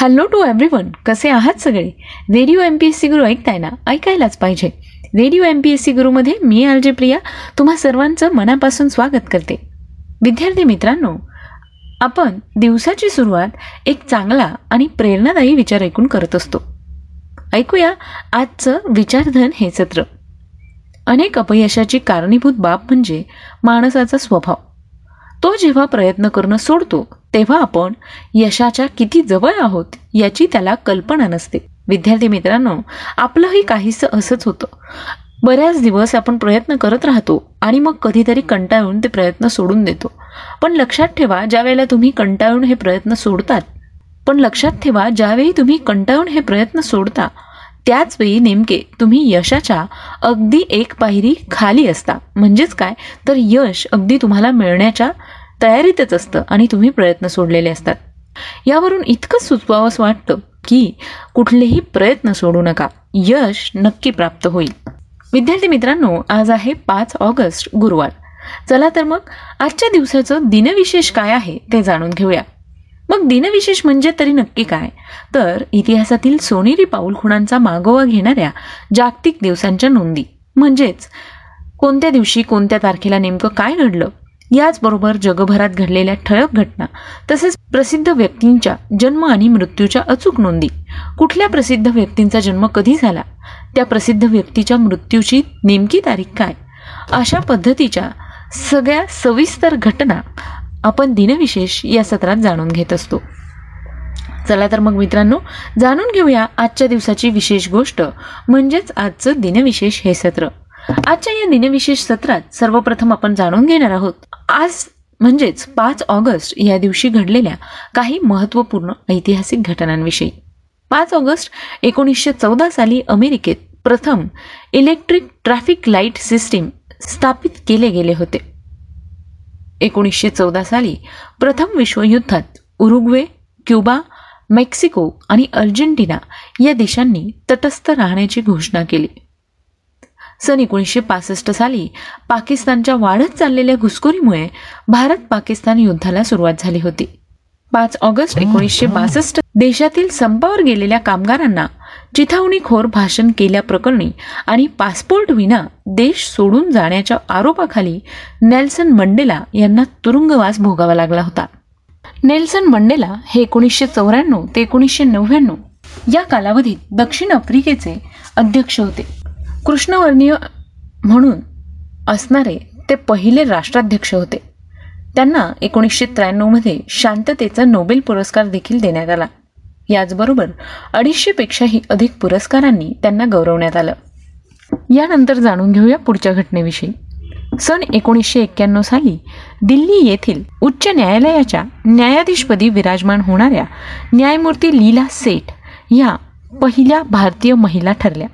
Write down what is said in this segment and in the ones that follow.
Hello to everyone कसे आहात सगळे? Radio M P S C Guru ऐकताय ना? ऐकायलाच पाहिजे. Radio M P S C गुरुमध्ये मी आलजे प्रिया तुम्हा सर्वांचं मनापासून स्वागत करते. विद्यार्थी मित्रांनो आपण दिवसाची सुरुवात एक चांगला आणि प्रेरणादायी विचार ऐकून करत असतो. ऐकूया आजचं विचारधन हे सत्र. अनेक अपयशाची कारणीभूत बाब म्हणजे माणसाचा स्वभाव. तो जेव्हा प्रयत्न करणं सोडतो तेव्हा आपण यशाच्या किती जवळ आहोत याची त्याला कल्पना नसते. विद्यार्थी मित्रांनो आपलंही काहीसं असंच होतं. बऱ्याच दिवस आपण प्रयत्न करत राहतो आणि मग कधीतरी कंटाळून ते प्रयत्न सोडून देतो. पण लक्षात ठेवा ज्या वेळेला तुम्ही कंटाळून हे प्रयत्न सोडतात पण लक्षात ठेवा ज्यावेळी तुम्ही कंटाळून हे प्रयत्न सोडता त्याचवेळी नेमके तुम्ही यशाच्या अगदी एक पायरी खाली असता. म्हणजेच काय? तर यश अगदी तुम्हाला मिळण्याच्या तयारीतच असतं आणि तुम्ही प्रयत्न सोडलेले असतात. यावरून इतकंच सुचवावंच वाटतं की कुठलेही प्रयत्न सोडू नका. यश नक्की प्राप्त होईल. विद्यार्थी मित्रांनो आज आहे पाच ऑगस्ट गुरुवार. चला तर मग आजच्या दिवसाचं दिनविशेष काय आहे ते जाणून घेऊया. मग दिनविशेष म्हणजे तरी नक्की काय? तर इतिहासातील सोनेरी पाऊल खुणांचा मागोवा घेणाऱ्या जागतिक दिवसांच्या नोंदी. म्हणजेच कोणत्या दिवशी कोणत्या तारखेला नेमकं काय घडलं? याचबरोबर जगभरात घडलेल्या ठळक घटना तसेच प्रसिद्ध व्यक्तींच्या जन्म आणि मृत्यूच्या अचूक नोंदी. कुठल्या प्रसिद्ध व्यक्तींचा जन्म कधी झाला? त्या प्रसिद्ध व्यक्तीच्या मृत्यूची नेमकी तारीख काय? अशा पद्धतीच्या सगळ्या सविस्तर घटना आपण दिनविशेष या सत्रात जाणून घेत असतो. चला तर मग मित्रांनो जाणून घेऊया आजच्या दिवसाची विशेष गोष्ट म्हणजेच आजचं दिनविशेष हे सत्र. आजच्या या दिनविशेष सत्रात सर्वप्रथम आपण जाणून घेणार आहोत. आज म्हणजेच पाच ऑगस्ट या दिवशी घडलेल्या काही महत्त्वपूर्ण ऐतिहासिक घटनांविषयी. पाच ऑगस्ट एकोणीसशे चौदा साली अमेरिकेत प्रथम इलेक्ट्रिक ट्रॅफिक लाइट सिस्टीम स्थापित केले गेले होते. एकोणीसशे चौदा साली प्रथम विश्वयुद्धात उरुग्वे क्युबा मेक्सिको आणि अर्जेंटिना या देशांनी तटस्थ राहण्याची घोषणा केली. सन एकोणीसशे पासष्ट साली पाकिस्तानच्या वाढत चाललेल्या घुसखोरीमुळे भारत पाकिस्तान युद्धाला सुरुवात झाली होती. पाच ऑगस्ट एकोणीसशे बासष्ट देशातील संपावर गेलेल्या कामगारांना चिथावणीखोर भाषण केल्याप्रकरणी आणि पासपोर्ट विना देश सोडून जाण्याच्या आरोपाखाली नेल्सन मंडेला यांना तुरुंगवास भोगावा लागला होता. नेल्सन मंडेला हे एकोणीसशे चौऱ्याण्णव ते एकोणीसशे नव्याण्णव या कालावधीत दक्षिण आफ्रिकेचे अध्यक्ष होते. कृष्णवर्णीय म्हणून असणारे ते पहिले राष्ट्राध्यक्ष होते. त्यांना एकोणीसशे त्र्याण्णवमध्ये शांततेचा नोबेल पुरस्कार देखील देण्यात आला. याचबरोबर अडीचशेपेक्षाही अधिक पुरस्कारांनी त्यांना गौरवण्यात आलं. यानंतर जाणून घेऊया पुढच्या घटनेविषयी. सन एकोणीसशे एक्क्याण्णव साली दिल्ली येथील उच्च न्यायालयाच्या न्यायाधीशपदी विराजमान होणाऱ्या न्यायमूर्ती लीला सेठ ह्या पहिल्या भारतीय महिला ठरल्या.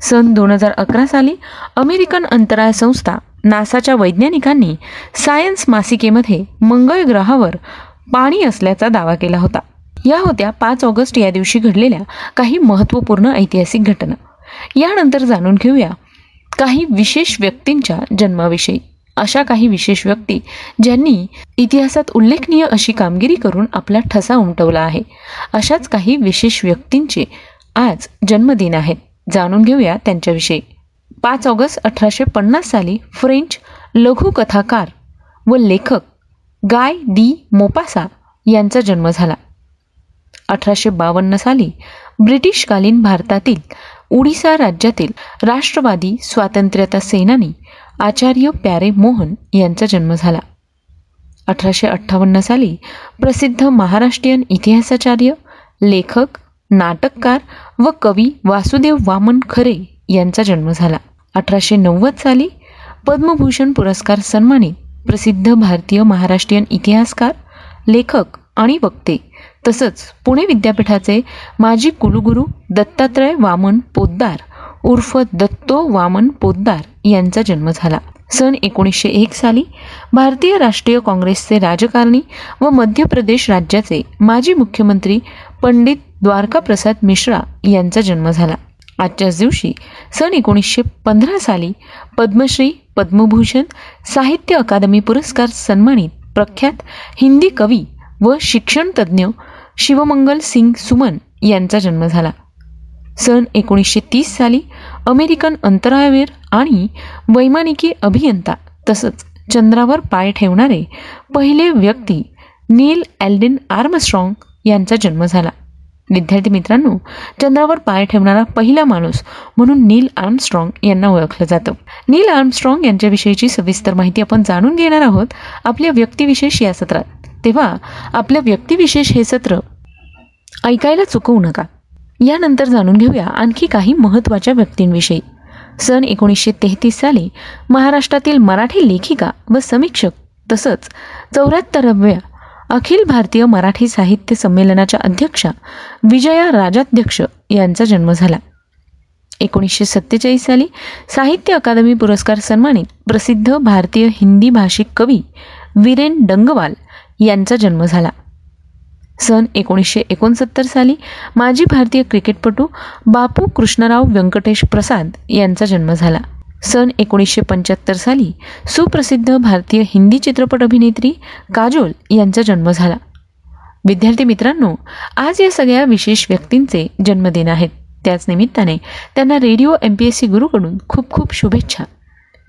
सन दोन हजार अकरा साली अमेरिकन अंतराळ संस्था नासाच्या वैज्ञानिकांनी सायन्स मासिकेमध्ये मंगळ ग्रहावर पाणी असल्याचा दावा केला होता. या होत्या पाच ऑगस्ट या दिवशी घडलेल्या काही महत्त्वपूर्ण ऐतिहासिक घटना. यानंतर जाणून घेऊया काही विशेष व्यक्तींच्या जन्माविषयी. अशा काही विशेष व्यक्ती ज्यांनी इतिहासात उल्लेखनीय अशी कामगिरी करून आपला ठसा उमटवला आहे. अशाच काही विशेष व्यक्तींचे आज जन्मदिन आहेत जाणून घेऊया त्यांच्याविषयी. पाच ऑगस्ट अठराशे पन्नास साली फ्रेंच लघुकथाकार व लेखक गाय डी मोपासा यांचा जन्म झाला. अठराशे बावन्न साली ब्रिटिशकालीन भारतातील उडिसा राज्यातील राष्ट्रवादी स्वातंत्र्यता सेनानी आचार्य प्यारे मोहन यांचा जन्म झाला. अठराशे अठ्ठावन्न साली प्रसिद्ध महाराष्ट्रीयन इतिहासाचार्य लेखक नाटककार व कवी वासुदेव वामन खरे यांचा जन्म झाला. अठराशे नव्वद साली पद्मभूषण पुरस्कार सन्मानित प्रसिद्ध भारतीय महाराष्ट्रीयन इतिहासकार लेखक आणि वक्ते तसंच पुणे विद्यापीठाचे माजी कुलगुरू दत्तात्रय वामन पोद्दार उर्फ दत्तो वामन पोद्दार यांचा जन्म झाला. सन एकोणीसशे एक साली भारतीय राष्ट्रीय काँग्रेसचे राजकारणी व मध्य प्रदेश राज्याचे माजी मुख्यमंत्री पंडित द्वारकाप्रसाद मिश्रा यांचा जन्म झाला. आजच्याच दिवशी सन एकोणीसशे पंधरा साली पद्मश्री पद्मभूषण साहित्य अकादमी पुरस्कार सन्मानित प्रख्यात हिंदी कवी व शिक्षणतज्ज्ञ शिवमंगल सिंग सुमन यांचा जन्म झाला. सन एकोणीसशे तीस साली अमेरिकन अंतराळवीर आणि वैमानिकी अभियंता तसंच चंद्रावर पाय ठेवणारे पहिले व्यक्ती नील ॲल्डिन आर्मस्ट्रॉंग यांचा जन्म झाला. विद्यार्थी मित्रांनो चंद्रावर पाय ठेवणारा पहिला माणूस म्हणून नील आर्मस्ट्रॉंग यांना ओळखलं जातं. नील आर्मस्ट्रॉंग यांच्याविषयीची सविस्तर माहिती आपण जाणून घेणार आहोत आपल्या व्यक्तिविशेष या सत्रात. तेव्हा आपलं व्यक्तिविशेष हे सत्र ऐकायला चुकवू नका. यानंतर जाणून घेऊया आणखी काही महत्त्वाच्या व्यक्तींविषयी. सन एकोणीसशे तेहतीस साली महाराष्ट्रातील मराठी लेखिका व समीक्षक तसंच चौऱ्याहत्तराव्या अखिल भारतीय मराठी साहित्य संमेलनाच्या अध्यक्षा विजया राजाध्यक्ष यांचा जन्म झाला. एकोणीसशे सत्तेचाळीस साली साहित्य अकादमी पुरस्कार सन्मानित प्रसिद्ध भारतीय हिंदी भाषिक कवी वीरेन डंगवाल यांचा जन्म झाला. सन एकोणीसशे एकोणसत्तर साली माजी भारतीय क्रिकेटपटू बापू कृष्णराव व्यंकटेश प्रसाद यांचा जन्म झाला. सन एकोणीसशे पंच्याहत्तर साली सुप्रसिद्ध भारतीय हिंदी चित्रपट अभिनेत्री काजोल यांचा जन्म झाला. विद्यार्थी मित्रांनो आज या सगळ्या विशेष व्यक्तींचे जन्मदिन आहेत. त्याच निमित्ताने त्यांना Radio M P S C गुरुकडून खूप खूप शुभेच्छा.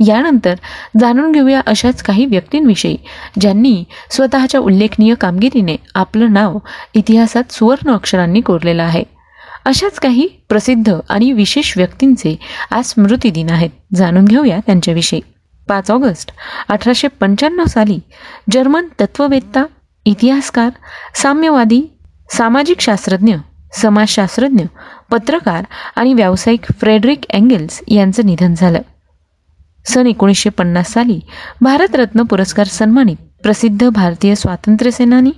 यानंतर जाणून घेऊया अशाच काही व्यक्तींविषयी ज्यांनी स्वतःच्या उल्लेखनीय कामगिरीने आपलं नाव इतिहासात सुवर्ण अक्षरांनी कोरलेलं आहे. अशाच काही प्रसिद्ध आणि विशेष व्यक्तींचे आज स्मृतिदिन आहेत. जाणून घेऊया त्यांच्याविषयी. पाच ऑगस्ट अठराशे पंच्याण्णव साली जर्मन तत्ववेत्ता इतिहासकार साम्यवादी सामाजिक शास्त्रज्ञ समाजशास्त्रज्ञ पत्रकार आणि व्यावसायिक फ्रेडरिक अँगेल्स यांचं निधन झालं. सन एकोणीसशे पन्नास साली भारतरत्न पुरस्कार सन्मानित प्रसिद्ध भारतीय स्वातंत्र्यसेनानी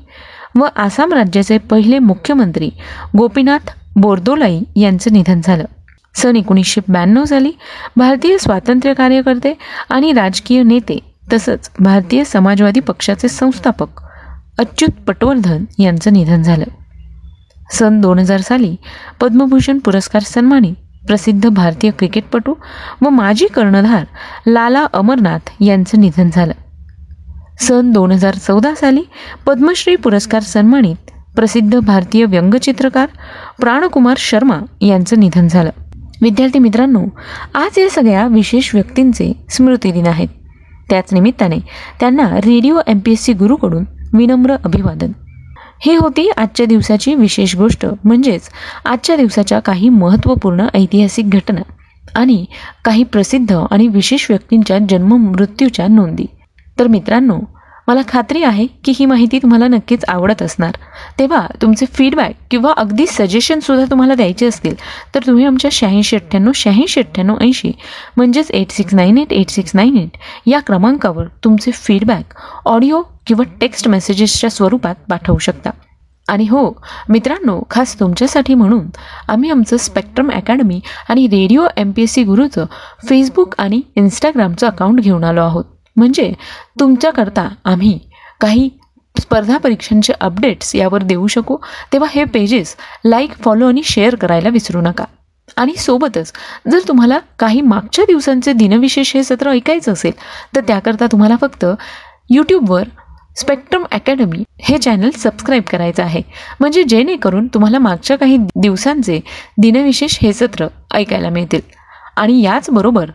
व आसाम राज्याचे पहिले मुख्यमंत्री गोपीनाथ बोर्दोलाई यांचं निधन झालं. सन एकोणीसशे ब्याण्णव साली भारतीय स्वातंत्र्य कार्यकर्ते आणि राजकीय नेते तसंच भारतीय समाजवादी पक्षाचे संस्थापक अच्युत पटवर्धन यांचं निधन झालं. सन दोन हजार साली पद्मभूषण पुरस्कार सन्मानित प्रसिद्ध भारतीय क्रिकेटपटू व माजी कर्णधार लाला अमरनाथ यांचं निधन झालं. सन दोन हजार चौदा साली पद्मश्री पुरस्कार सन्मानित प्रसिद्ध भारतीय व्यंगचित्रकार प्राणकुमार शर्मा यांचं निधन झालं. विद्यार्थी मित्रांनो आज या सगळ्या विशेष व्यक्तींचे स्मृतिदिन आहेत. त्याच निमित्ताने त्यांना Radio M P S C गुरुकडून विनम्र अभिवादन. ही होती आजच्या दिवसाची विशेष गोष्ट म्हणजेच आजच्या दिवसाच्या काही महत्त्वपूर्ण ऐतिहासिक घटना आणि काही प्रसिद्ध आणि विशेष व्यक्तींच्या जन्म मृत्यूच्या नोंदी. तर मित्रांनो मला खात्री आहे की ही माहिती तुम्हाला नक्कीच आवडत असणार. तेव्हा तुमचे फीडबॅक किंवा अगदी सजेशनसुद्धा तुम्हाला द्यायचे असतील तर तुम्ही आमच्या शहाऐंशी अठ्ठ्याण्णव शहाऐंशी अठ्ठ्याण्णव ऐंशी म्हणजेच eight six nine eight eight six nine eight या क्रमांकावर तुमचे फीडबॅक ऑडिओ किंवा टेक्स्ट मेसेजेसच्या स्वरूपात पाठवू शकता. आणि हो मित्रांनो खास तुमच्यासाठी म्हणून आम्ही आमचं स्पेक्ट्रम अकॅडमी आणि Radio M P S C गुरुचं फेसबुक आणि इंस्टाग्रामचं अकाउंट घेऊन आलो आहोत. म्हणजे तुमच्याकरता आम्ही काही स्पर्धा परीक्षांचे अपडेट्स यावर देऊ शकू तेव्हा हे पेजेस लाईक फॉलो आणि शेअर करायला विसरू नका. आणि सोबतच जर तुम्हाला काही मागच्या दिवसांचे दिनविशेष हे सत्र ऐकायचं असेल तर त्याकरता तुम्हाला फक्त यूट्यूबवर स्पेक्ट्रम अकॅडमी हे चॅनल सबस्क्राईब करायचं आहे. म्हणजे जेणेकरून तुम्हाला मागच्या काही दिवसांचे दिनविशेष हे सत्र ऐकायला मिळतील. आणि याचबरोबर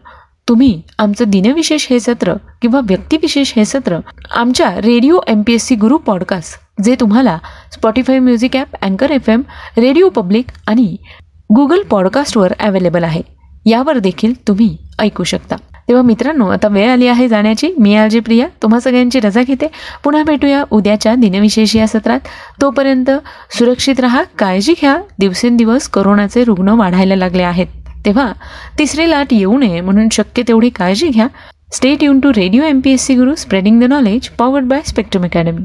तुम्ही आमचं दिनविशेष हे सत्र किंवा व्यक्तिविशेष हे सत्र आमच्या Radio M P S C Guru podcast जे तुम्हाला स्पॉटीफाय म्युझिक ॲप अँकर एफ एम रेडिओ पब्लिक आणि गुगल पॉडकास्टवर अवेलेबल आहे. यावर देखील तुम्ही ऐकू शकता. तेव्हा मित्रांनो आता वेळ आली आहे जाण्याची. मी आलजी प्रिया. तुम्हा सगळ्यांची रजा घेते. पुन्हा भेटूया उद्याच्या दिनविशेष या सत्रात. तोपर्यंत सुरक्षित राहा काळजी घ्या. दिवसेंदिवस कोरोनाचे रुग्ण वाढायला लागले आहेत. तेव्हा तिसरी लाट येऊ नये म्हणून शक्य तेवढी काळजी घ्या. State युन to Radio M P S C Guru spreading the knowledge powered by Spectrum Academy